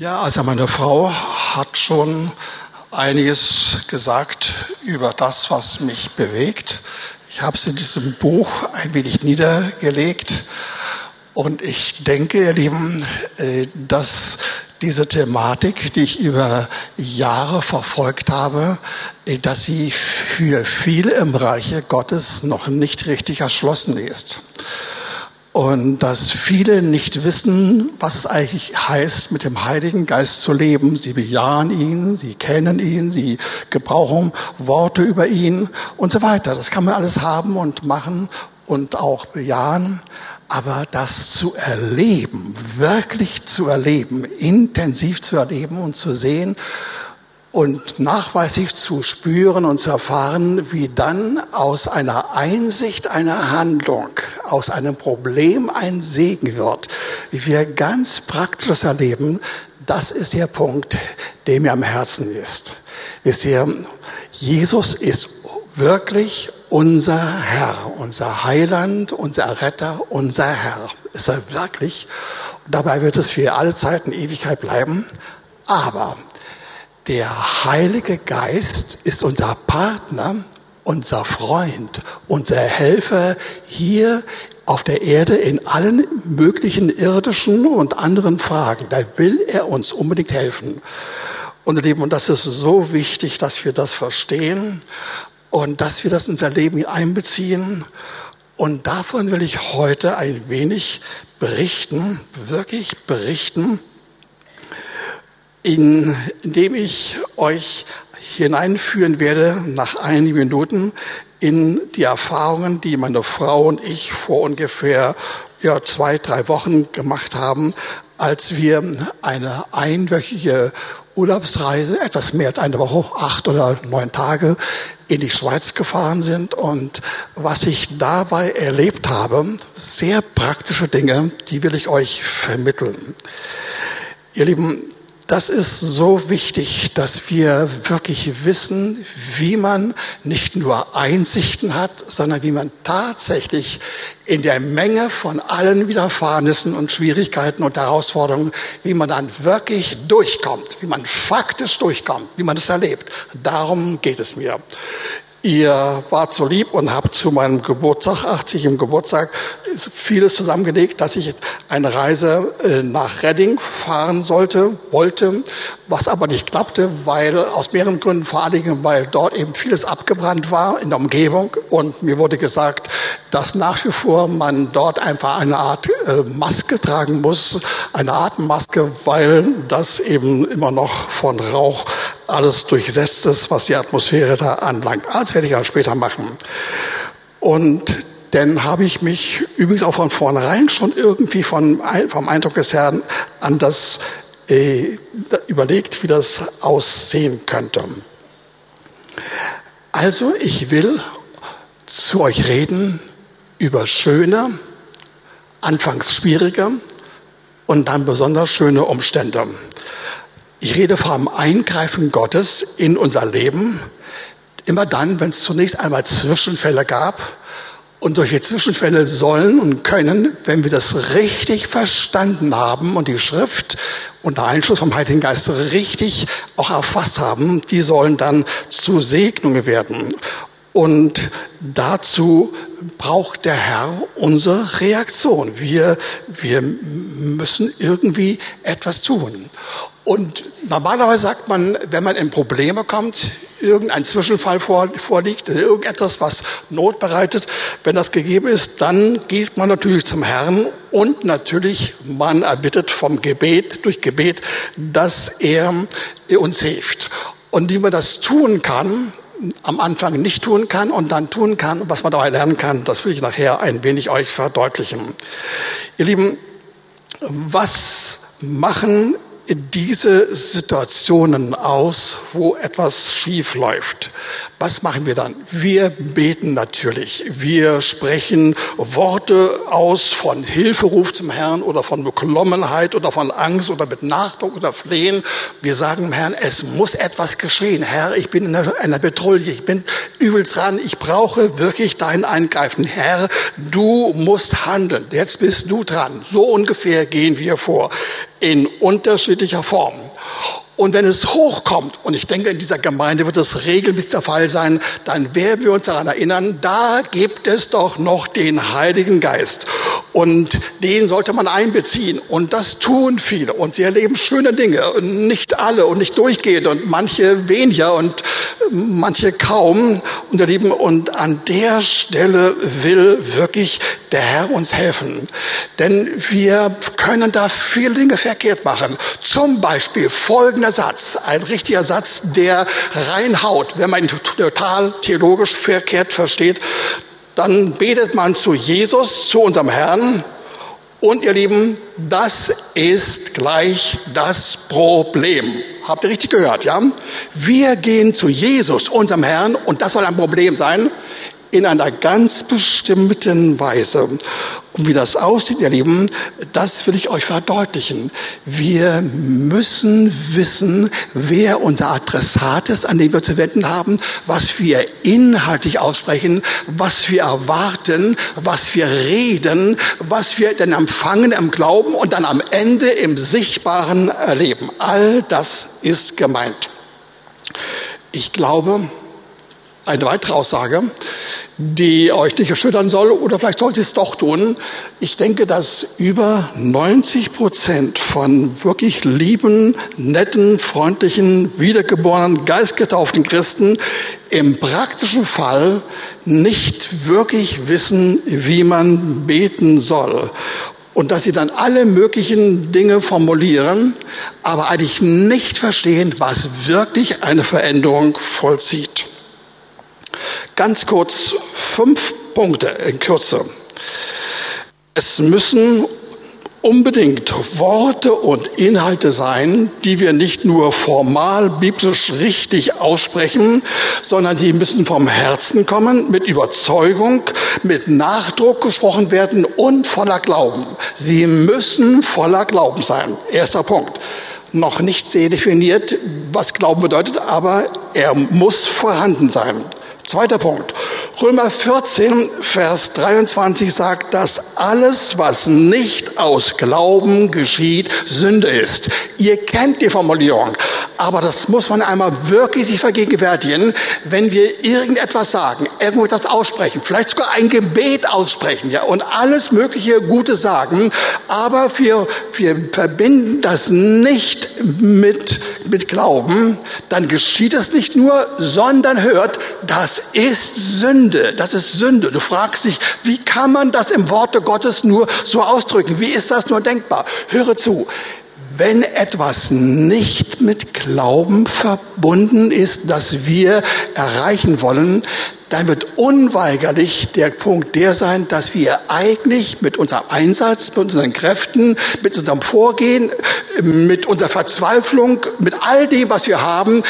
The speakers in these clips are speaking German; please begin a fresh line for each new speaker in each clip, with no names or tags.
Ja, also meine Frau hat schon einiges gesagt über das, was mich bewegt. Ich habe es in diesem Buch ein wenig niedergelegt und ich denke, ihr Lieben, äh, dass diese Thematik, die ich über Jahre verfolgt habe, äh, dass sie für viele im Reiche Gottes noch nicht richtig erschlossen ist und dass viele nicht wissen, was es eigentlich heißt, mit dem Heiligen Geist zu leben. Sie bejahen ihn, sie kennen ihn, sie gebrauchen Worte über ihn und so weiter. Das kann man alles haben und machen und auch bejahen. Aber das zu erleben, wirklich zu erleben, intensiv zu erleben und zu sehen, und nachweislich zu spüren und zu erfahren, wie dann aus einer Einsicht einer Handlung, aus einem Problem ein Segen wird, wie wir ganz praktisch erleben, das ist der Punkt, der mir am Herzen ist. Wisst ihr, Jesus ist wirklich unser Herr, unser Heiland, unser Retter, unser Herr. Ist er wirklich? dabei wird es für alle Zeiten Ewigkeit bleiben. Aber der Heilige Geist ist unser Partner, unser Freund, unser Helfer hier auf der Erde in allen möglichen irdischen und anderen Fragen. Da will er uns unbedingt helfen. Und Lieben, und das ist so wichtig, dass wir das verstehen und dass wir das in unser Leben einbeziehen. Und davon will ich heute ein wenig berichten, wirklich berichten in, indem ich euch hineinführen werde nach einigen Minuten in die Erfahrungen, die meine Frau und ich vor ungefähr ja, zwei, drei Wochen gemacht haben, als wir eine einwöchige Urlaubsreise, etwas mehr als eine Woche, acht oder neun Tage, in die Schweiz gefahren sind. Und was ich dabei erlebt habe, sehr praktische Dinge, die will ich euch vermitteln. Ihr Lieben, das ist so wichtig, dass wir wirklich wissen, wie man nicht nur Einsichten hat, sondern wie man tatsächlich in der Menge von allen Widerfahrnissen und Schwierigkeiten und Herausforderungen, wie man dann wirklich durchkommt, wie man faktisch durchkommt, wie man es erlebt. Darum geht es mir. Ihr wart so lieb und habt zu meinem Geburtstag, 80 im Geburtstag, vieles zusammengelegt, dass ich eine Reise äh, nach Redding fahren sollte, wollte, was aber nicht klappte, weil aus mehreren Gründen, vor allen Dingen, weil dort eben vieles abgebrannt war in der Umgebung und mir wurde gesagt, dass nach wie vor man dort einfach eine Art äh, Maske tragen muss, eine Atemmaske, weil das eben immer noch von Rauch alles durchsetzt ist, was die Atmosphäre da anlangt. Das werde ich auch später machen. Und dann habe ich mich übrigens auch von vornherein schon irgendwie von, vom Eindruck des Herrn an das äh, überlegt, wie das aussehen könnte. Also ich will zu euch reden über schöne, anfangs schwierige und dann besonders schöne Umstände. Ich rede vom Eingreifen Gottes in unser Leben, immer dann, wenn es zunächst einmal Zwischenfälle gab. Und solche Zwischenfälle sollen und können, wenn wir das richtig verstanden haben und die Schrift unter Einschluss vom Heiligen Geist richtig auch erfasst haben, die sollen dann zu Segnungen werden. Und dazu braucht der Herr unsere Reaktion. Wir, wir müssen irgendwie etwas tun. Und normalerweise sagt man, wenn man in Probleme kommt, irgendein Zwischenfall vorliegt, irgendetwas, was Not bereitet, wenn das gegeben ist, dann geht man natürlich zum Herrn und natürlich man erbittet vom Gebet, durch Gebet, dass er uns hilft. Und wie man das tun kann, am Anfang nicht tun kann und dann tun kann was man dabei lernen kann, das will ich nachher ein wenig euch verdeutlichen. Ihr Lieben, was machen diese Situationen aus, wo etwas schief läuft. Was machen wir dann? Wir beten natürlich. Wir sprechen Worte aus von Hilferuf zum Herrn oder von Beklommenheit oder von Angst oder mit Nachdruck oder Flehen. Wir sagen dem Herrn, es muss etwas geschehen. Herr, ich bin in einer Betrouille. Ich bin übel dran. Ich brauche wirklich dein Eingreifen. Herr, du musst handeln. Jetzt bist du dran. So ungefähr gehen wir vor. In unterschiedlicher Form. Und wenn es hochkommt, und ich denke, in dieser Gemeinde wird es regelmäßig der Fall sein, dann werden wir uns daran erinnern, da gibt es doch noch den Heiligen Geist. Und den sollte man einbeziehen. Und das tun viele. Und sie erleben schöne Dinge. Und nicht alle und nicht durchgehend und manche weniger und manche kaum. Und ihr Lieben, und an der Stelle will wirklich der Herr uns helfen. Denn wir können da viele Dinge verkehrt machen. Zum Beispiel folgender Satz, ein richtiger Satz, der reinhaut, wenn man ihn total theologisch verkehrt versteht. Dann betet man zu Jesus, zu unserem Herrn. Und ihr Lieben, das ist gleich das Problem. Habt ihr richtig gehört, ja? Wir gehen zu Jesus, unserem Herrn, und das soll ein Problem sein in einer ganz bestimmten Weise. Und wie das aussieht, ihr Lieben, das will ich euch verdeutlichen. Wir müssen wissen, wer unser Adressat ist, an dem wir zu wenden haben, was wir inhaltlich aussprechen, was wir erwarten, was wir reden, was wir dann empfangen im Glauben und dann am Ende im Sichtbaren erleben. All das ist gemeint. Ich glaube, eine weitere Aussage, die euch nicht erschüttern soll, oder vielleicht sollte es doch tun. Ich denke, dass über 90 Prozent von wirklich lieben, netten, freundlichen, wiedergeborenen, geistgetauften Christen im praktischen Fall nicht wirklich wissen, wie man beten soll und dass sie dann alle möglichen Dinge formulieren, aber eigentlich nicht verstehen, was wirklich eine Veränderung vollzieht. Ganz kurz fünf Punkte in Kürze. Es müssen unbedingt Worte und Inhalte sein, die wir nicht nur formal biblisch richtig aussprechen, sondern sie müssen vom Herzen kommen, mit Überzeugung, mit Nachdruck gesprochen werden und voller Glauben. Sie müssen voller Glauben sein. Erster Punkt. Noch nicht sehr definiert, was Glauben bedeutet, aber er muss vorhanden sein. Zweiter Punkt. Römer 14, Vers 23 sagt, dass alles, was nicht aus Glauben geschieht, Sünde ist. Ihr kennt die Formulierung, aber das muss man einmal wirklich sich vergegenwärtigen, wenn wir irgendetwas sagen, irgendetwas aussprechen, vielleicht sogar ein Gebet aussprechen, ja, und alles mögliche Gute sagen, aber wir, wir verbinden das nicht mit, mit Glauben, dann geschieht es nicht nur, sondern hört, das ist Sünde. Das ist Sünde. Du fragst dich, wie kann man das im Worte Gottes nur so ausdrücken? Wie ist das nur denkbar? Höre zu. Wenn etwas nicht mit Glauben verbunden ist, das wir erreichen wollen, dann wird unweigerlich der Punkt der sein, dass wir eigentlich mit unserem Einsatz, mit unseren Kräften, mit unserem Vorgehen, mit unserer Verzweiflung, mit all dem, was wir haben,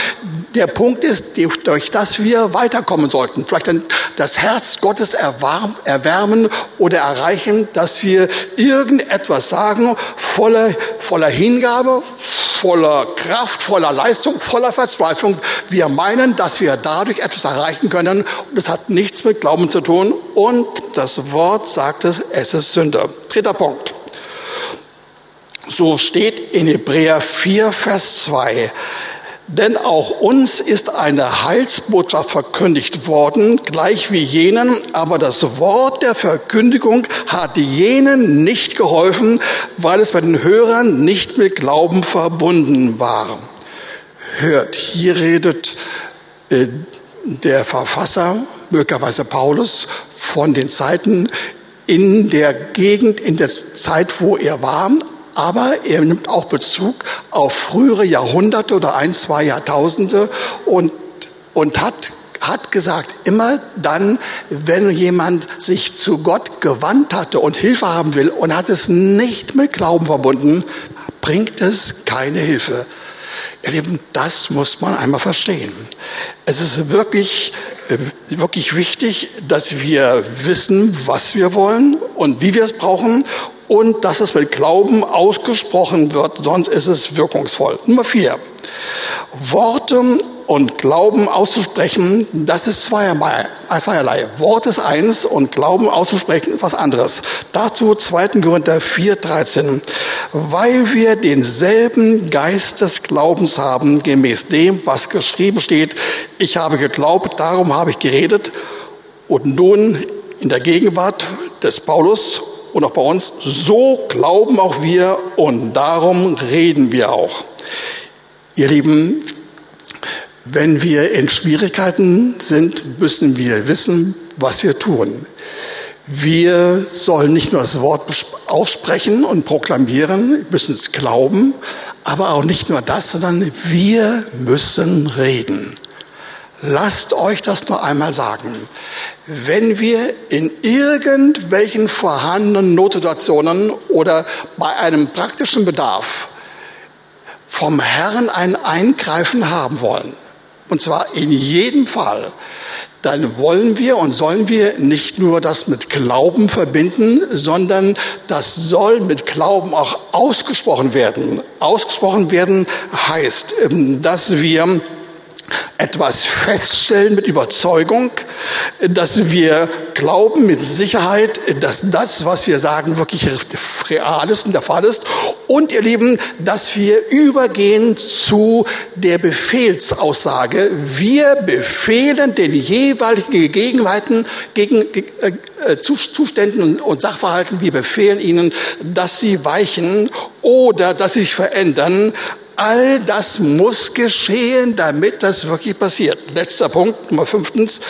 der Punkt ist, durch das wir weiterkommen sollten. Vielleicht das Herz Gottes erwärmen oder erreichen, dass wir irgendetwas sagen, voller, voller Hingabe, voller Kraft, voller Leistung, voller Verzweiflung. Wir meinen, dass wir dadurch etwas erreichen können. Und es hat nichts mit Glauben zu tun. Und das Wort sagt es, es ist Sünde. Dritter Punkt. So steht in Hebräer 4, Vers 2. Denn auch uns ist eine Heilsbotschaft verkündigt worden, gleich wie jenen, aber das Wort der Verkündigung hat jenen nicht geholfen, weil es bei den Hörern nicht mit Glauben verbunden war. Hört, hier redet äh, der Verfasser, möglicherweise Paulus, von den Zeiten in der Gegend, in der Zeit, wo er war, aber er nimmt auch Bezug auf frühere Jahrhunderte oder ein, zwei Jahrtausende und, und hat hat gesagt, immer dann, wenn jemand sich zu Gott gewandt hatte und Hilfe haben will und hat es nicht mit Glauben verbunden, bringt es keine Hilfe. Ihr Lieben, das muss man einmal verstehen. Es ist wirklich, wirklich wichtig, dass wir wissen, was wir wollen und wie wir es brauchen und dass es mit Glauben ausgesprochen wird, sonst ist es wirkungsvoll. Nummer vier. Worte und Glauben auszusprechen, das ist zweierlei. zweierlei. Wort ist eins und Glauben auszusprechen was anderes. Dazu 2. Korinther 4,13. Weil wir denselben Geist des Glaubens haben, gemäß dem, was geschrieben steht. Ich habe geglaubt, darum habe ich geredet. Und nun in der Gegenwart des Paulus und auch bei uns, so glauben auch wir und darum reden wir auch. Ihr Lieben, wenn wir in Schwierigkeiten sind, müssen wir wissen, was wir tun. Wir sollen nicht nur das Wort aussprechen und proklamieren, müssen es glauben, aber auch nicht nur das, sondern wir müssen reden. Lasst euch das nur einmal sagen. Wenn wir in irgendwelchen vorhandenen Notsituationen oder bei einem praktischen Bedarf vom Herrn ein Eingreifen haben wollen, und zwar in jedem Fall, dann wollen wir und sollen wir nicht nur das mit Glauben verbinden, sondern das soll mit Glauben auch ausgesprochen werden. Ausgesprochen werden heißt, ähm, dass wir etwas feststellen mit Überzeugung, dass wir glauben mit Sicherheit, dass das, was wir sagen, wirklich real ist und der Fall ist. Und ihr Lieben, dass wir übergehen zu der Befehlsaussage. Wir befehlen den jeweiligen Gegebenheiten, gegen äh, äh Zuständen und Sachverhalten, wir befehlen ihnen, dass sie weichen oder dass sie sich verändern All das muss geschehen, damit das wirklich passiert. Letzter Punkt, Nummer fünftens.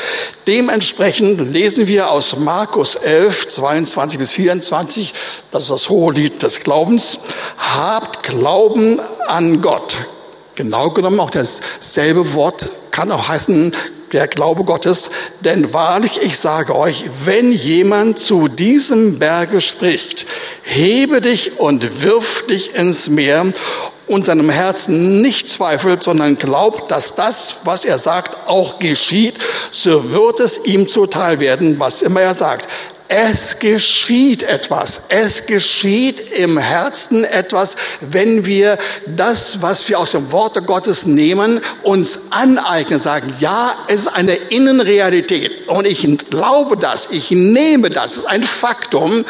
Dementsprechend lesen wir aus Markus 11, 22 bis 24, das ist das hohe Lied des Glaubens. Habt Glauben an Gott. Genau genommen auch dasselbe Wort kann auch heißen, der Glaube Gottes. Denn wahrlich, ich sage euch, wenn jemand zu diesem Berge spricht, hebe dich und wirf dich ins Meer und seinem Herzen nicht zweifelt, sondern glaubt, dass das, was er sagt, auch geschieht, so wird es ihm zuteil werden, was immer er sagt. Es geschieht etwas. Es geschieht im Herzen etwas, wenn wir das, was wir aus dem Worte Gottes nehmen, uns aneignen, sagen, ja, es ist eine Innenrealität. Und ich glaube das, ich nehme das, es ist ein Faktum,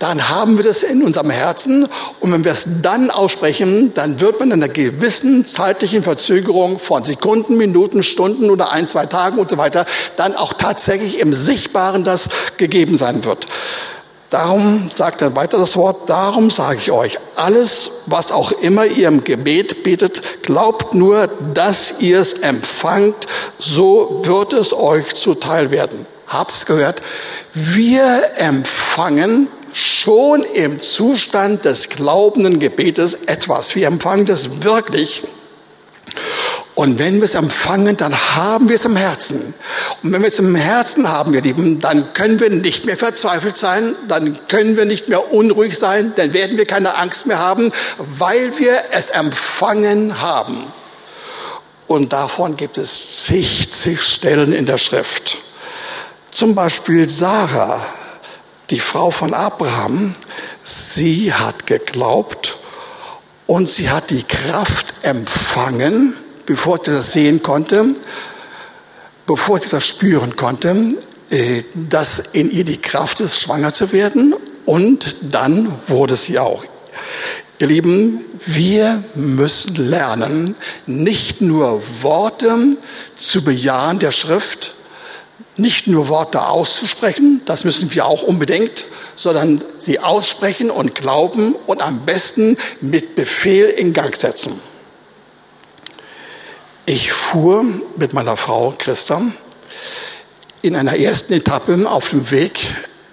dann haben wir das in unserem Herzen. Und wenn wir es dann aussprechen, dann wird man in einer gewissen zeitlichen Verzögerung von Sekunden, Minuten, Stunden oder ein, zwei Tagen und so weiter, dann auch tatsächlich im Sichtbaren das gegeben sein wird. Darum sagt er weiter das Wort, darum sage ich euch, alles, was auch immer ihr im Gebet betet, glaubt nur, dass ihr es empfangt, so wird es euch zuteil werden. Habt es gehört? Wir empfangen schon im Zustand des glaubenden Gebetes etwas. Wir empfangen das wirklich. Und wenn wir es empfangen, dann haben wir es im Herzen. Und wenn wir es im Herzen haben, ihr Lieben, dann können wir nicht mehr verzweifelt sein, dann können wir nicht mehr unruhig sein, dann werden wir keine Angst mehr haben, weil wir es empfangen haben. Und davon gibt es zig, zig Stellen in der Schrift. Zum Beispiel Sarah die Frau von Abraham, sie hat geglaubt und sie hat die Kraft empfangen, bevor sie das sehen konnte, bevor sie das spüren konnte, äh, dass in ihr die Kraft ist, schwanger zu werden. Und dann wurde sie auch. Ihr Lieben, wir müssen lernen, nicht nur Worte zu bejahen der Schrift, nicht nur Worte auszusprechen, das müssen wir auch unbedingt, sondern sie aussprechen und glauben und am besten mit Befehl in Gang setzen. Ich fuhr mit meiner Frau Christa in einer ersten Etappe auf dem Weg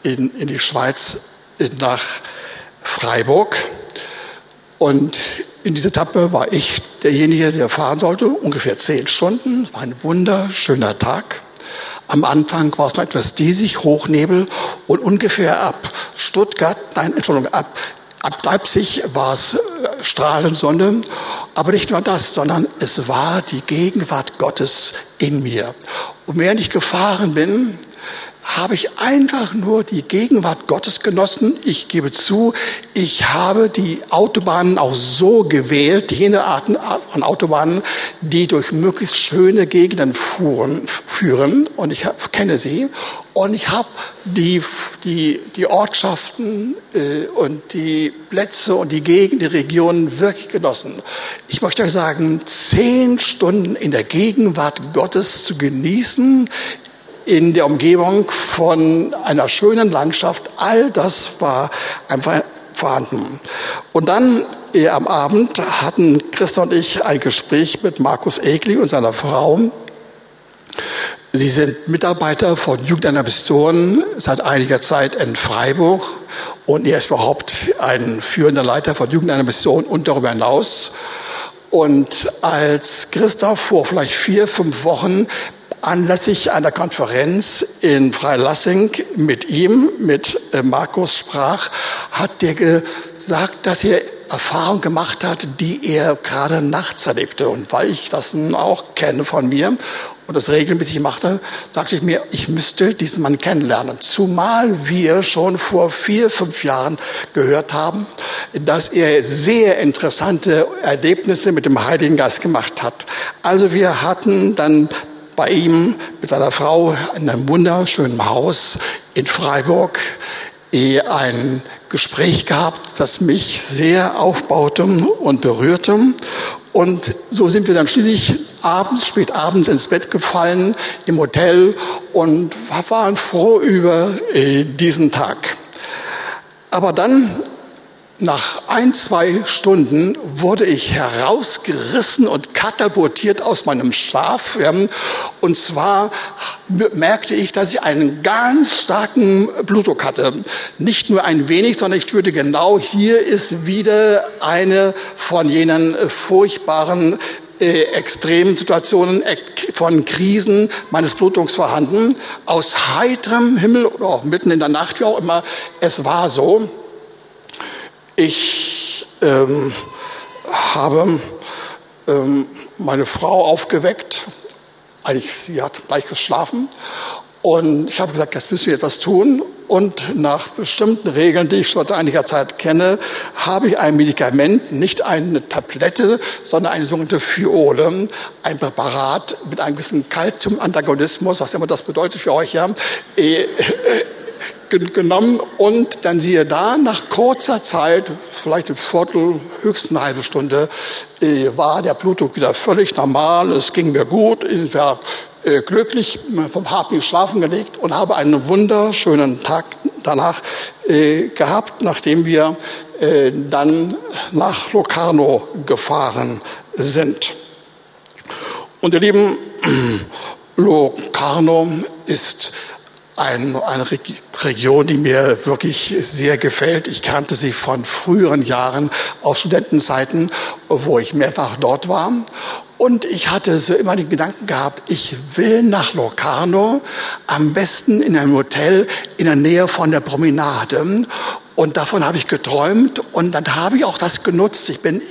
in, in die Schweiz nach Freiburg. Und in dieser Etappe war ich derjenige, der fahren sollte, ungefähr zehn Stunden. War ein wunderschöner Tag. Am Anfang war es noch etwas diesig, Hochnebel und ungefähr ab Stuttgart, nein, Entschuldigung, ab, ab Leipzig war es strahlenden Sonne. Aber nicht nur das, sondern es war die Gegenwart Gottes in mir. Und während ich gefahren bin, habe ich einfach nur die Gegenwart Gottes genossen. Ich gebe zu, ich habe die Autobahnen auch so gewählt, jene Arten von Autobahnen, die durch möglichst schöne Gegenden fuhren, führen. Und ich kenne sie. Und ich habe die, die, die Ortschaften äh, und die Plätze und die Gegend, die Regionen wirklich genossen. Ich möchte euch sagen, zehn Stunden in der Gegenwart Gottes zu genießen, in der Umgebung von einer schönen Landschaft. All das war einfach vorhanden. Und dann eh, am Abend hatten Christa und ich ein Gespräch mit Markus Egli und seiner Frau. Sie sind Mitarbeiter von Jugendaner Pistolen seit einiger Zeit in Freiburg und er ist überhaupt ein führender Leiter von Jugendaner Pistolen und darüber hinaus. Und als Christoph vor vielleicht vier, fünf Wochen anlässlich einer Konferenz in Freilassing mit ihm, mit äh, Markus sprach, hat der gesagt, dass er Erfahrung gemacht hat, die er gerade nachts erlebte. Und weil ich das nun auch kenne von mir und das regelmäßig machte, sagte ich mir, ich müsste diesen Mann kennenlernen. Zumal wir schon vor vier, fünf Jahren gehört haben, dass er sehr interessante Erlebnisse mit dem Heiligen Geist gemacht hat. Also wir hatten dann bei ihm mit seiner Frau in einem wunderschönen Haus in Freiburg ein Gespräch gehabt, das mich sehr aufbaute und berührte. Und so sind wir dann schließlich abends, spät abends ins Bett gefallen im Hotel und waren froh über äh, diesen Tag. Aber dann nach ein, zwei Stunden wurde ich herausgerissen und katapultiert aus meinem Schlaf. Und zwar merkte ich, dass ich einen ganz starken Blutdruck hatte. Nicht nur ein wenig, sondern ich spürte genau, hier ist wieder eine von jenen furchtbaren äh, extremen Situationen von Krisen meines Blutdrucks vorhanden. Aus heiterem Himmel oder auch mitten in der Nacht, wie auch immer, es war so. Ich ähm, habe ähm, meine Frau aufgeweckt. Eigentlich, sie hat gleich geschlafen. Und ich habe gesagt, jetzt müssen wir etwas tun. Und nach bestimmten Regeln, die ich schon seit einiger Zeit kenne, habe ich ein Medikament, nicht eine Tablette, sondern eine sogenannte Fiole, ein Präparat mit einem gewissen Calcium-Antagonismus, was immer das bedeutet für euch, ja, äh, äh, genommen und dann siehe da, nach kurzer Zeit, vielleicht ein Viertel, höchstens eine halbe Stunde, äh, war der Blutdruck wieder völlig normal, es ging mir gut, ich war äh, glücklich vom HP schlafen gelegt und habe einen wunderschönen Tag danach äh, gehabt, nachdem wir dann nach Locarno gefahren sind. Und ihr Lieben, Locarno ist ein, eine Region, die mir wirklich sehr gefällt. Ich kannte sie von früheren Jahren aus Studentenzeiten, wo ich mehrfach dort war. Und ich hatte so immer den Gedanken gehabt, ich will nach Locarno, am besten in einem Hotel in der Nähe von der Promenade. Und davon habe ich geträumt und dann habe ich auch das genutzt. Ich bin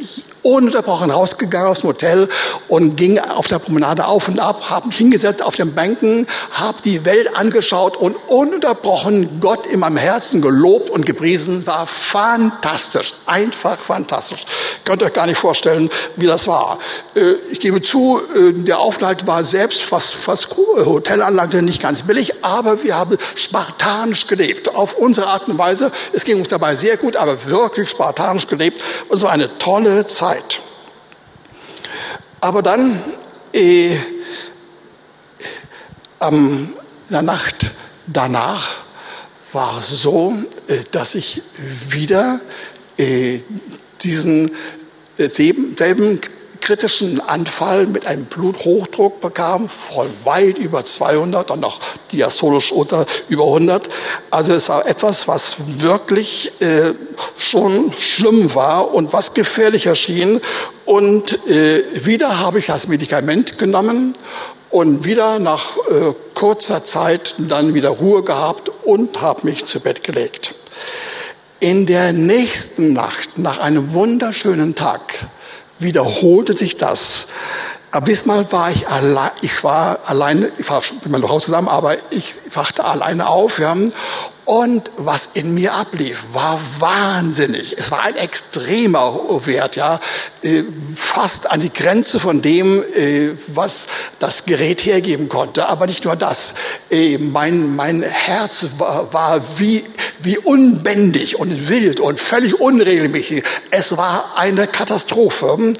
ununterbrochen rausgegangen aus dem Hotel und ging auf der Promenade auf und ab, habe mich hingesetzt auf den Bänken, habe die Welt angeschaut und ununterbrochen Gott in meinem Herzen gelobt und gepriesen. War fantastisch, einfach fantastisch. Könnt ihr euch gar nicht vorstellen, wie das war. Äh, ich gebe zu, äh, der Aufenthalt war selbst, was, was Hotelanlage nicht ganz billig, aber wir haben spartanisch gelebt, auf unsere Art und Weise. Es ging uns dabei sehr gut, aber wirklich spartanisch gelebt. Und es war eine tolle Zeit. Zeit. Aber dann äh, ähm, in der Nacht danach war es so, äh, dass ich wieder äh, diesen äh, selben kritischen Anfall mit einem Bluthochdruck bekam von weit über 200 und noch diastolisch unter über 100. Also es war etwas, was wirklich äh, schon schlimm war und was gefährlich erschien. Und äh, wieder habe ich das Medikament genommen und wieder nach äh, kurzer Zeit dann wieder Ruhe gehabt und habe mich zu Bett gelegt. In der nächsten Nacht, nach einem wunderschönen Tag, wiederholte sich das. Aber diesmal war ich allein, ich war alleine, ich war mit meiner Frau zusammen, aber ich wachte alleine auf, ja, und was in mir ablief, war wahnsinnig. Es war ein extremer Wert, ja, äh, fast an die Grenze von dem, äh, was das Gerät hergeben konnte. Aber nicht nur das. Äh, mein, mein Herz war, war wie, wie unbändig und wild und völlig unregelmäßig. Es war eine Katastrophe.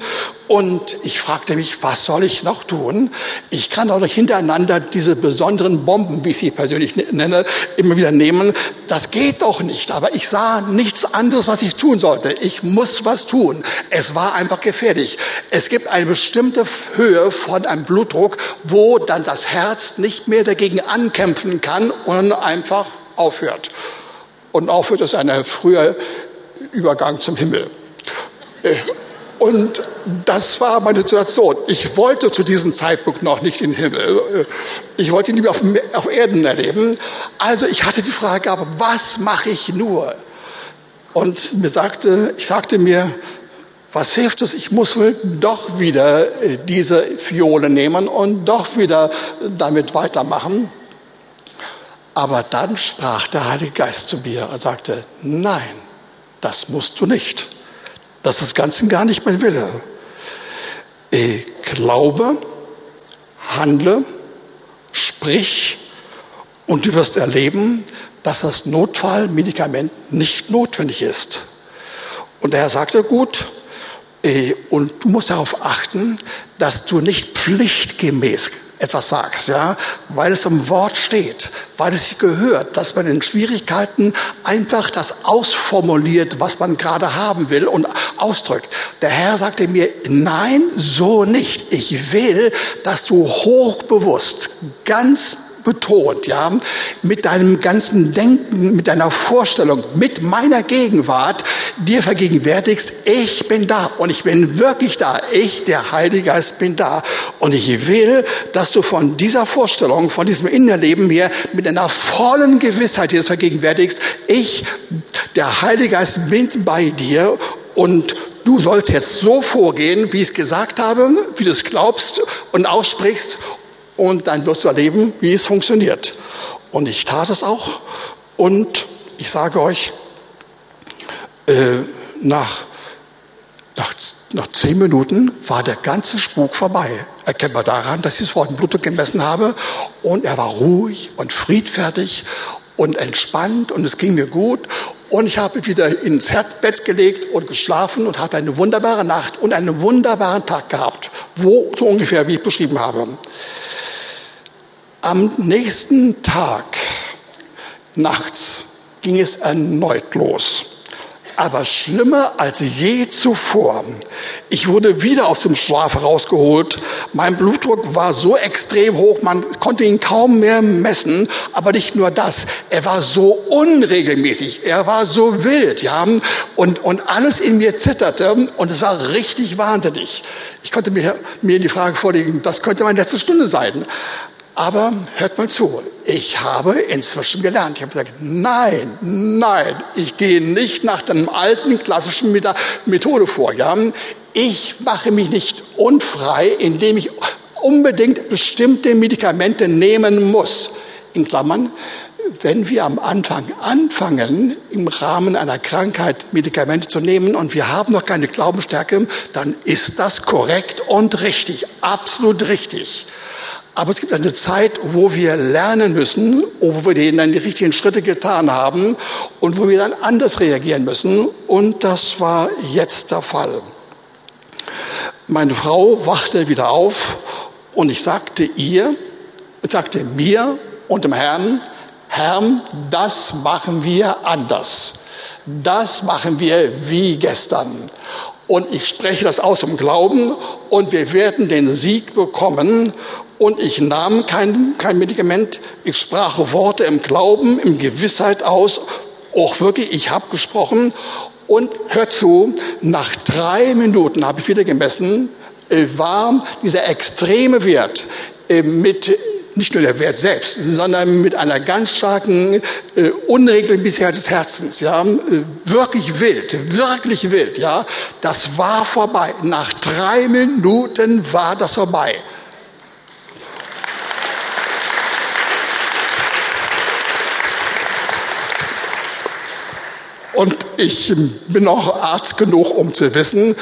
Und ich fragte mich, was soll ich noch tun? Ich kann doch nicht hintereinander diese besonderen Bomben, wie ich sie persönlich ne-, nenne, immer wieder nehmen. Das geht doch nicht. Aber ich sah nichts anderes, was ich tun sollte. Ich muss was tun. Es war einfach gefährlich. Es gibt eine bestimmte Höhe von einem Blutdruck, wo dann das Herz nicht mehr dagegen ankämpfen kann und einfach aufhört. Und aufhört ist ein früher Übergang zum Himmel. Äh, und das war meine Situation. Ich wollte zu diesem Zeitpunkt noch nicht den Himmel. Ich wollte ihn lieber auf, auf Erden erleben. Also ich hatte die Frage, aber was mache ich nur? Und mir sagte, ich sagte mir, was hilft es? Ich muss wohl doch wieder äh, diese Fiole nehmen und doch wieder damit weitermachen. Aber dann sprach der Heilige Geist zu mir und sagte, nein, das musst du nicht. Das ist ganz und gar nicht mein Wille. Ich glaube, handle, sprich und du wirst erleben, dass das Notfallmedikament nicht notwendig ist. Und der Herr sagte, gut, äh, und du musst darauf achten, dass du nicht pflichtgemäß etwas sagst, ja, weil es im Wort steht, weil es gehört, dass man in Schwierigkeiten einfach das ausformuliert, was man gerade haben will und ausdrückt. Der Herr sagte mir, nein, so nicht. Ich will, dass du hochbewusst, ganz betont, ja, mit deinem ganzen Denken, mit deiner Vorstellung, mit meiner Gegenwart dir vergegenwärtigst, ich bin da und ich bin wirklich da. Ich, der Heilige Geist, bin da. Und ich will, dass du von dieser Vorstellung, von diesem Innenleben hier mit einer vollen Gewissheit dir das vergegenwärtigst. Ich, der Heilige Geist, bin bei dir und du sollst jetzt so vorgehen, wie ich es gesagt habe, wie du es glaubst und aussprichst und dann wirst du erleben, wie es funktioniert. Und ich tat es auch und ich sage euch, äh, nach, nach, nach zehn Minuten war der ganze Spuk vorbei. Erkennbar daran, dass ich sofort Blutdruck gemessen habe und er war ruhig und friedfertig und entspannt und es ging mir gut und ich habe wieder ins Herzbett gelegt und geschlafen und hatte eine wunderbare Nacht und einen wunderbaren Tag gehabt, wo so ungefähr wie ich beschrieben habe. Am nächsten Tag, nachts, ging es erneut los. Aber schlimmer als je zuvor. Ich wurde wieder aus dem Schlaf herausgeholt. Mein Blutdruck war so extrem hoch, man konnte ihn kaum mehr messen. Aber nicht nur das, er war so unregelmäßig, er war so wild, ja. Und, und alles in mir zitterte und es war richtig wahnsinnig. Ich konnte mir, mir die Frage vorlegen, das könnte meine letzte Stunde sein. Aber hört mal zu, ich habe inzwischen gelernt. Ich habe gesagt, nein, nein, ich gehe nicht nach dem alten klassischen Methode vor. Ja? Ich mache mich nicht unfrei, indem ich unbedingt bestimmte Medikamente nehmen muss. In Klammern, wenn wir am Anfang anfangen, im Rahmen einer Krankheit Medikamente zu nehmen und wir haben noch keine Glaubensstärke, dann ist das korrekt und richtig, absolut richtig. Aber es gibt eine Zeit, wo wir lernen müssen, wo wir dann die richtigen Schritte getan haben und wo wir dann anders reagieren müssen. Und das war jetzt der Fall. Meine Frau wachte wieder auf und ich sagte ihr, sagte mir und dem Herrn, Herrn, das machen wir anders. Das machen wir wie gestern. Und ich spreche das aus im Glauben und wir werden den Sieg bekommen. Und ich nahm kein, kein Medikament, ich sprach Worte im Glauben, im Gewissheit aus. Auch wirklich, ich habe gesprochen. Und hört zu, nach drei Minuten habe ich wieder gemessen, äh, war dieser extreme Wert äh, mit nicht nur der Wert selbst, sondern mit einer ganz starken äh, Unregelmäßigkeit des Herzens, ja, äh, wirklich wild, wirklich wild, ja, das war vorbei. Nach drei Minuten war das vorbei. Und ich bin auch Arzt genug, um zu wissen,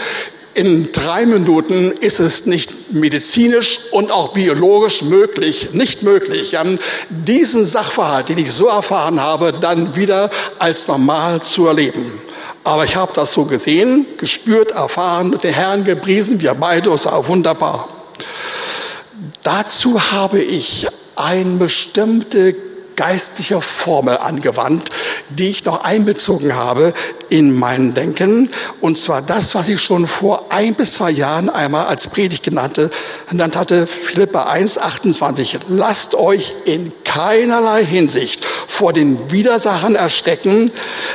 in drei Minuten ist es nicht medizinisch und auch biologisch möglich, nicht möglich, diesen Sachverhalt, den ich so erfahren habe, dann wieder als normal zu erleben. Aber ich habe das so gesehen, gespürt, erfahren, den Herrn gepriesen, wir beide, es war wunderbar. Dazu habe ich eine bestimmte geistliche Formel angewandt, die ich noch einbezogen habe in mein Denken. Und zwar das, was ich schon vor ein bis zwei Jahren einmal als Predigt genannt hatte, Philippa 1, 28. Lasst euch in keinerlei Hinsicht vor den Widersachern erschrecken,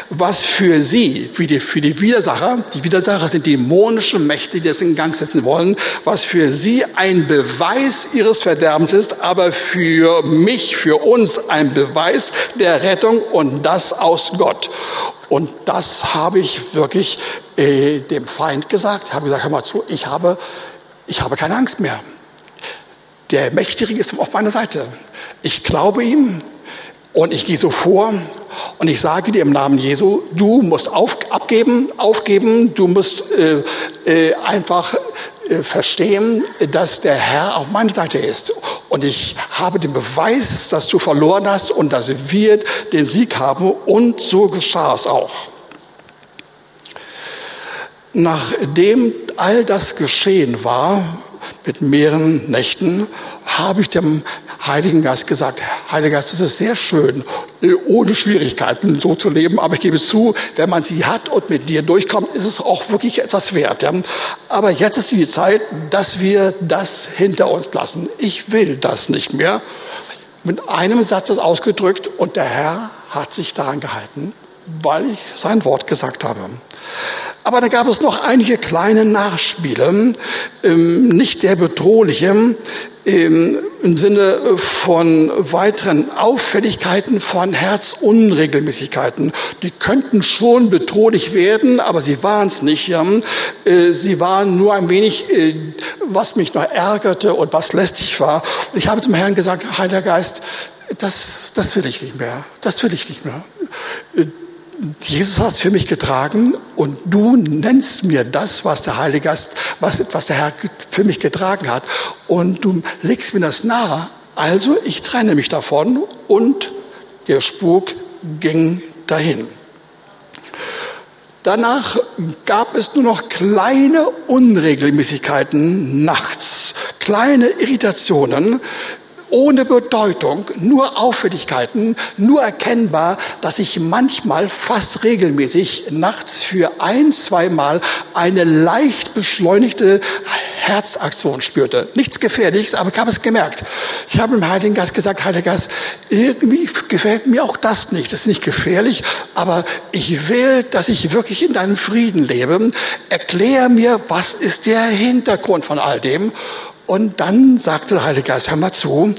was für sie, für die, für die Widersacher, die Widersacher sind dämonische Mächte, die das in Gang setzen wollen, was für sie ein Beweis ihres Verderbens ist, aber für mich, für uns ein Beweis der Rettung und das aus Gott. Und das habe ich wirklich äh, dem Feind gesagt. Ich habe gesagt, hör mal zu, ich habe, ich habe keine Angst mehr. Der Mächtige ist auf meiner Seite. Ich glaube ihm und ich gehe so vor und ich sage dir im Namen Jesu, du musst auf, abgeben, aufgeben, du musst äh, äh, einfach äh, verstehen, dass der Herr auf meiner Seite ist. Und ich habe den Beweis, dass du verloren hast und dass wir den Sieg haben. Und so geschah es auch. Nachdem all das geschehen war, mit mehreren Nächten, habe ich dem Heiligen Geist gesagt, Heiliger Geist, es ist sehr schön, ohne Schwierigkeiten so zu leben, aber ich gebe zu, wenn man sie hat und mit dir durchkommt, ist es auch wirklich etwas wert. Aber jetzt ist die Zeit, dass wir das hinter uns lassen. Ich will das nicht mehr. Mit einem Satz ist ausgedrückt und der Herr hat sich daran gehalten, weil ich sein Wort gesagt habe. Aber da gab es noch einige kleine Nachspiele, ähm, nicht sehr bedrohliche, ähm, im Sinne von weiteren Auffälligkeiten von Herzunregelmäßigkeiten. Die könnten schon bedrohlich werden, aber sie waren es nicht. Äh, sie waren nur ein wenig, äh, was mich noch ärgerte und was lästig war. Ich habe zum Herrn gesagt, Heiliger Geist, das, das will ich nicht mehr. Das will ich nicht mehr äh, Jesus hat für mich getragen und du nennst mir das, was der Heilige Geist, was, was der Herr für mich getragen hat und du legst mir das nahe. Also ich trenne mich davon und der Spuk ging dahin. Danach gab es nur noch kleine Unregelmäßigkeiten nachts, kleine Irritationen, ohne Bedeutung, nur Auffälligkeiten, nur erkennbar, dass ich manchmal fast regelmäßig nachts für ein, zweimal eine leicht beschleunigte Herzaktion spürte. Nichts Gefährliches, aber ich habe es gemerkt. Ich habe dem Heiligen Geist gesagt, Heiliger Geist, irgendwie gefällt mir auch das nicht. Das ist nicht gefährlich, aber ich will, dass ich wirklich in deinem Frieden lebe. Erklär mir, was ist der Hintergrund von all dem? Und dann sagte der Heilige Geist, hör mal zu,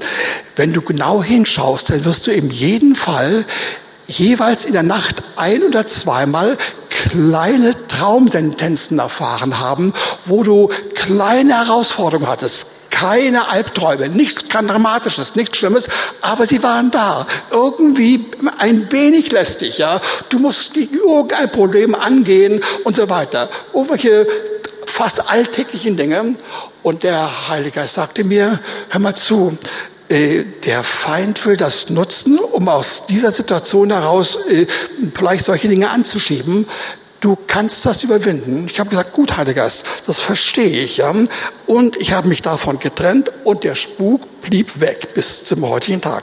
wenn du genau hinschaust, dann wirst du in jedem Fall jeweils in der Nacht ein oder zweimal kleine Traumsentenzen erfahren haben, wo du kleine Herausforderungen hattest. Keine Albträume, nichts Dramatisches, nichts Schlimmes, aber sie waren da. Irgendwie ein wenig lästig, ja. Du musst irgendein Problem angehen und so weiter. Irgendwelche fast alltäglichen Dinge. Und der Heilige Geist sagte mir, hör mal zu, äh, der Feind will das nutzen, um aus dieser Situation heraus äh, vielleicht solche Dinge anzuschieben. Du kannst das überwinden. Ich habe gesagt, gut, Heiliger Geist, das verstehe ich. Ja. Und ich habe mich davon getrennt und der Spuk blieb weg bis zum heutigen Tag.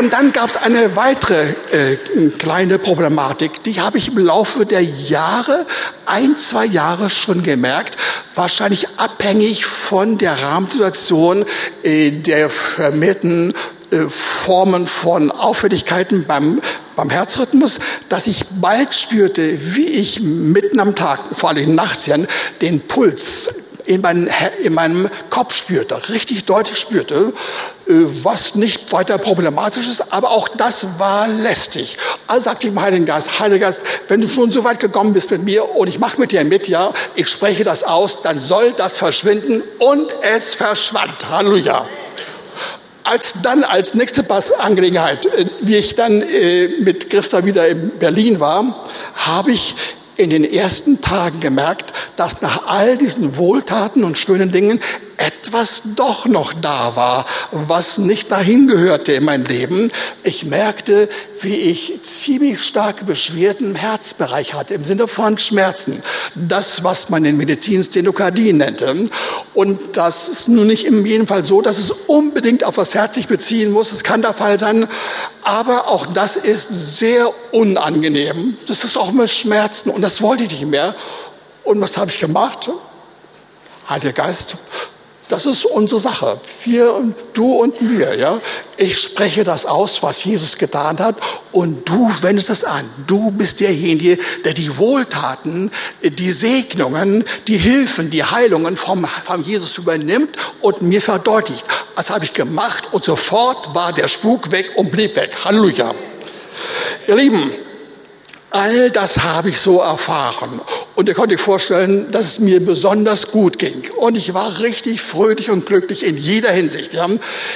Und dann gab es eine weitere äh, kleine Problematik, die habe ich im Laufe der Jahre, ein, zwei Jahre schon gemerkt, wahrscheinlich abhängig von der Rahmensituation äh, der vermehrten äh, Formen von Auffälligkeiten beim, beim Herzrhythmus, dass ich bald spürte, wie ich mitten am Tag, vor allem nachts, den Puls in, mein, in meinem Kopf spürte, richtig deutlich spürte, äh, was nicht weiter problematisch ist, aber auch das war lästig. Also sagte ich dem Heiligen Geist, Heiliger Geist, wenn du schon so weit gekommen bist mit mir und ich mache mit dir mit, ja, ich spreche das aus, dann soll das verschwinden und es verschwand. Halleluja als dann als nächste Angelegenheit, äh, wie ich dann äh, mit Christa wieder in Berlin war, habe ich in den ersten Tagen gemerkt, dass nach all diesen Wohltaten und schönen Dingen etwas doch noch da war, was nicht dahin gehörte in mein Leben. Ich merkte, wie ich ziemlich starke Beschwerden im Herzbereich hatte, im Sinne von Schmerzen. Das, was man in Medizin Stenokardie nannte. Und das ist nun nicht in jedem Fall so, dass es unbedingt auf das Herz sich beziehen muss. Es kann der Fall sein. Aber auch das ist sehr unangenehm. Das ist auch mit Schmerzen. Und das wollte ich nicht mehr. Und was habe ich gemacht? Heiliger Geist, das ist unsere Sache. Wir, du und wir, ja. Ich spreche das aus, was Jesus getan hat, und du wendest es an. Du bist derjenige, der die Wohltaten, die Segnungen, die Hilfen, die Heilungen vom, vom Jesus übernimmt und mir verdeutlicht. Das habe ich gemacht und sofort war der Spuk weg und blieb weg. Halleluja. Ihr Lieben, All das habe ich so erfahren. Und ihr könnt euch vorstellen, dass es mir besonders gut ging. Und ich war richtig fröhlich und glücklich in jeder Hinsicht.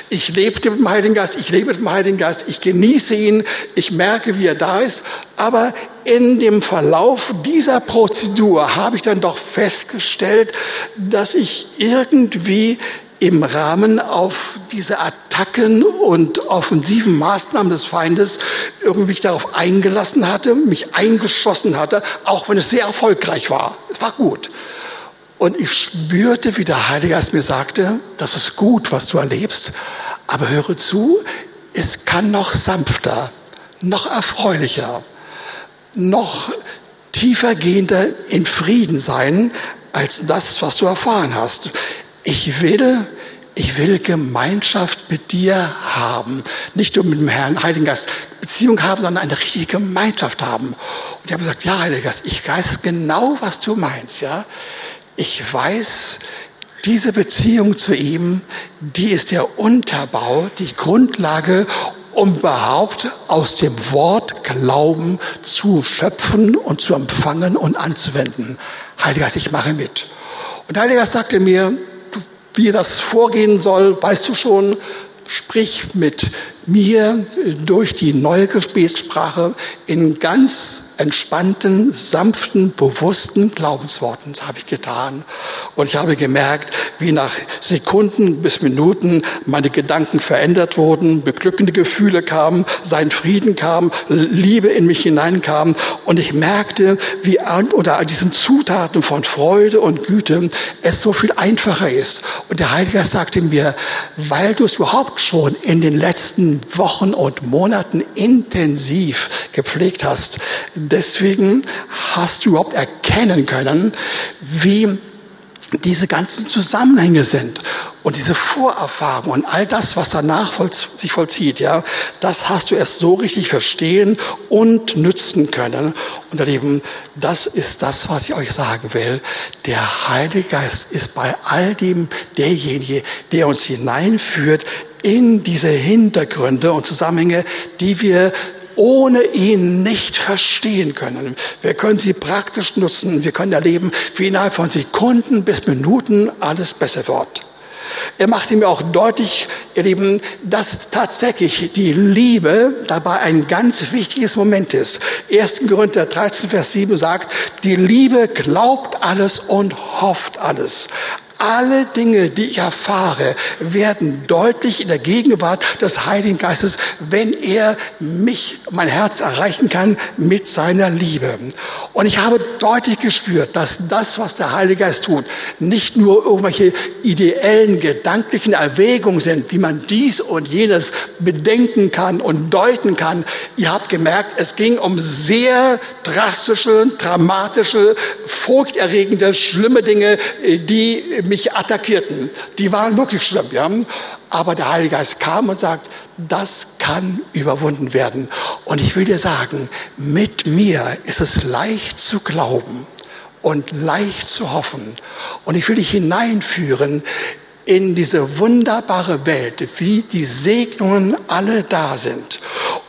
Ich lebte mit dem Heiligen Geist, ich lebe mit dem Heiligen Geist, ich genieße ihn, ich merke, wie er da ist. Aber in dem Verlauf dieser Prozedur habe ich dann doch festgestellt, dass ich irgendwie im Rahmen auf diese Attacken und offensiven Maßnahmen des Feindes irgendwie darauf eingelassen hatte, mich eingeschossen hatte, auch wenn es sehr erfolgreich war. Es war gut. Und ich spürte, wie der Heilige Geist mir sagte, das ist gut, was du erlebst, aber höre zu, es kann noch sanfter, noch erfreulicher, noch tiefergehender in Frieden sein, als das, was du erfahren hast. Ich will, ich will Gemeinschaft mit dir haben. Nicht nur mit dem Herrn Heiligen Geist Beziehung haben, sondern eine richtige Gemeinschaft haben. Und ich habe gesagt, ja, Heiliger Geist, ich weiß genau, was du meinst, ja. Ich weiß, diese Beziehung zu ihm, die ist der Unterbau, die Grundlage, um überhaupt aus dem Wort Glauben zu schöpfen und zu empfangen und anzuwenden. Heiliger Geist, ich mache mit. Und Heiliger Geist sagte mir, wie das vorgehen soll, weißt du schon, sprich mit mir durch die neue Gebetssprache in ganz entspannten, sanften, bewussten Glaubensworten. Das habe ich getan. Und ich habe gemerkt, wie nach Sekunden bis Minuten meine Gedanken verändert wurden, beglückende Gefühle kamen, sein Frieden kam, Liebe in mich hineinkam. Und ich merkte, wie unter all diesen Zutaten von Freude und Güte es so viel einfacher ist. Und der Heilige sagte mir, weil du es überhaupt schon in den letzten Wochen und Monaten intensiv gepflegt hast, deswegen hast du überhaupt erkennen können, wie diese ganzen Zusammenhänge sind und diese Vorerfahrung und all das, was danach sich vollzieht, ja, das hast du erst so richtig verstehen und nützen können. Und erleben, das ist das, was ich euch sagen will. Der Heilige Geist ist bei all dem derjenige, der uns hineinführt in diese Hintergründe und Zusammenhänge, die wir ohne ihn nicht verstehen können. Wir können sie praktisch nutzen. Wir können erleben, wie innerhalb von Sekunden bis Minuten alles besser wird. Er machte mir auch deutlich, ihr Lieben, dass tatsächlich die Liebe dabei ein ganz wichtiges Moment ist. 1. Korinther 13, Vers 7 sagt, die Liebe glaubt alles und hofft alles alle Dinge, die ich erfahre, werden deutlich in der Gegenwart des Heiligen Geistes, wenn er mich, mein Herz erreichen kann mit seiner Liebe. Und ich habe deutlich gespürt, dass das, was der Heilige Geist tut, nicht nur irgendwelche ideellen, gedanklichen Erwägungen sind, wie man dies und jenes bedenken kann und deuten kann. Ihr habt gemerkt, es ging um sehr drastische, dramatische, furchterregende, schlimme Dinge, die mich attackierten. Die waren wirklich schlimm. Ja? Aber der Heilige Geist kam und sagt, das kann überwunden werden. Und ich will dir sagen, mit mir ist es leicht zu glauben und leicht zu hoffen. Und ich will dich hineinführen in diese wunderbare Welt, wie die Segnungen alle da sind.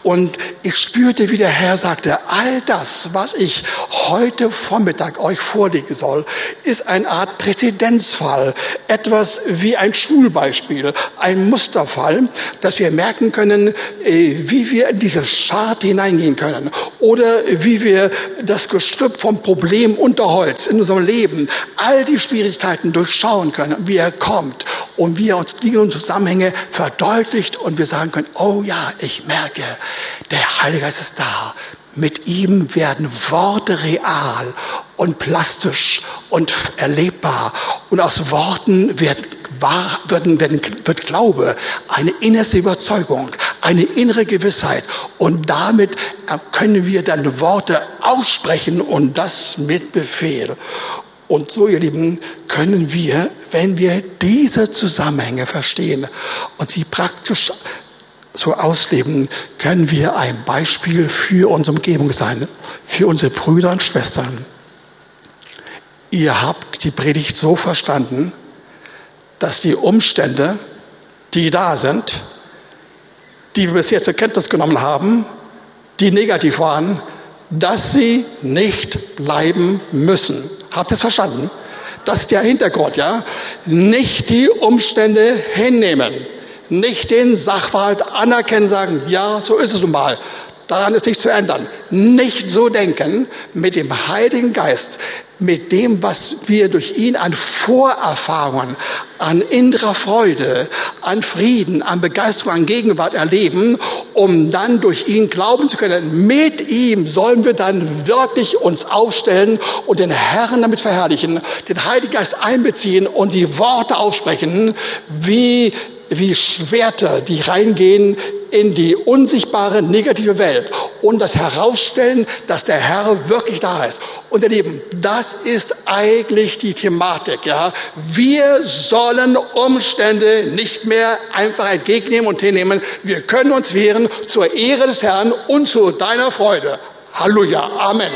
Und ich spürte, wie der Herr sagte, all das, was ich heute Vormittag euch vorlegen soll, ist eine Art Präzedenzfall, etwas wie ein Schulbeispiel, ein Musterfall, dass wir merken können, äh, wie wir in diese Scharte hineingehen können oder wie wir das Gestrüpp vom Problem Unterholz in unserem Leben, all die Schwierigkeiten durchschauen können, wie er kommt und wie er uns Dinge und Zusammenhänge verdeutlicht und wir sagen können, oh ja, ich merke, der Heilige Geist ist da. Mit ihm werden Worte real und plastisch und erlebbar. Und aus Worten wird, wahr, wird, wird, wird Glaube, eine innerste Überzeugung, eine innere Gewissheit. Und damit können wir dann Worte aussprechen und das mit Befehl. Und so, ihr Lieben, können wir, wenn wir diese Zusammenhänge verstehen und sie praktisch so ausleben, können wir ein Beispiel für unsere Umgebung sein, für unsere Brüder und Schwestern. Ihr habt die Predigt so verstanden, dass die Umstände, die da sind, die wir bisher zur Kenntnis genommen haben, die negativ waren, dass sie nicht bleiben müssen. Habt ihr es verstanden? Das ist der Hintergrund, ja? Nicht die Umstände hinnehmen nicht den Sachverhalt anerkennen, sagen, ja, so ist es nun mal. Daran ist nichts zu ändern. Nicht so denken mit dem Heiligen Geist, mit dem, was wir durch ihn an Vorerfahrungen, an innerer Freude, an Frieden, an Begeisterung, an Gegenwart erleben, um dann durch ihn glauben zu können. Mit ihm sollen wir dann wirklich uns aufstellen und den Herrn damit verherrlichen, den Heiligen Geist einbeziehen und die Worte aussprechen, wie wie Schwerter, die reingehen in die unsichtbare negative Welt und das herausstellen, dass der Herr wirklich da ist. Und ihr Lieben, das ist eigentlich die Thematik, ja. Wir sollen Umstände nicht mehr einfach entgegennehmen und hinnehmen. Wir können uns wehren zur Ehre des Herrn und zu deiner Freude. Halleluja. Amen.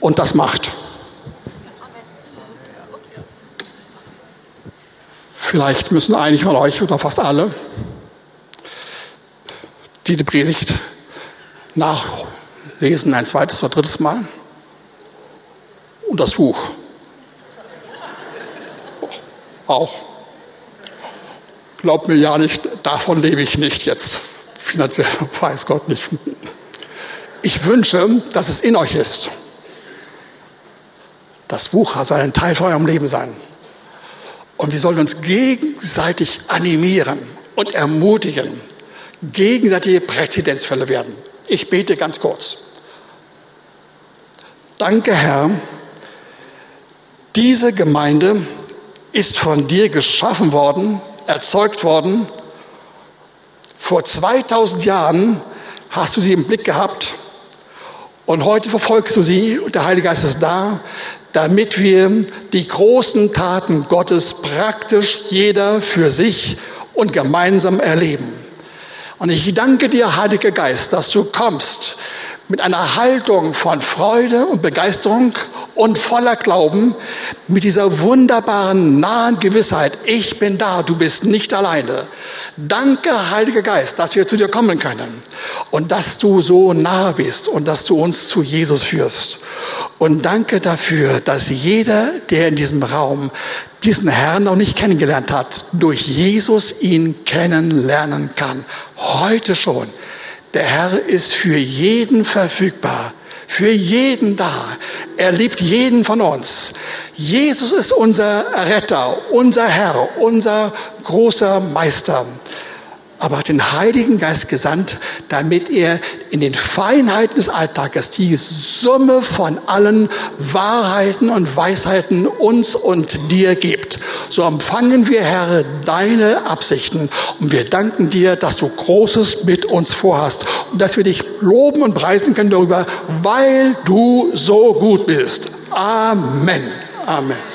Und das macht. Vielleicht müssen einige von euch oder fast alle die Predigt nachlesen, ein zweites oder drittes Mal. Und das Buch. Auch. Glaubt mir ja nicht, davon lebe ich nicht jetzt. Finanziell weiß Gott nicht. Ich wünsche, dass es in euch ist. Das Buch soll ein Teil von eurem Leben sein. Und wir sollen uns gegenseitig animieren und ermutigen, gegenseitige Präzedenzfälle werden. Ich bete ganz kurz. Danke, Herr. Diese Gemeinde ist von dir geschaffen worden, erzeugt worden. Vor 2000 Jahren hast du sie im Blick gehabt und heute verfolgst du sie und der Heilige Geist ist da, damit wir die großen Taten Gottes praktisch jeder für sich und gemeinsam erleben. Und ich danke dir, Heiliger Geist, dass du kommst mit einer Haltung von Freude und Begeisterung und voller Glauben, mit dieser wunderbaren, nahen Gewissheit, ich bin da, du bist nicht alleine. Danke, Heiliger Geist, dass wir zu dir kommen können und dass du so nah bist und dass du uns zu Jesus führst. Und danke dafür, dass jeder, der in diesem Raum diesen Herrn noch nicht kennengelernt hat, durch Jesus ihn kennenlernen kann. Heute schon. Der Herr ist für jeden verfügbar, für jeden da. Er liebt jeden von uns. Jesus ist unser Retter, unser Herr, unser großer Meister. Aber hat den Heiligen Geist gesandt, damit er in den Feinheiten des Alltages die Summe von allen Wahrheiten und Weisheiten uns und dir gibt. So empfangen wir, Herr, deine Absichten und wir danken dir, dass du Großes mit uns vorhast und dass wir dich loben und preisen können darüber, weil du so gut bist. Amen. Amen.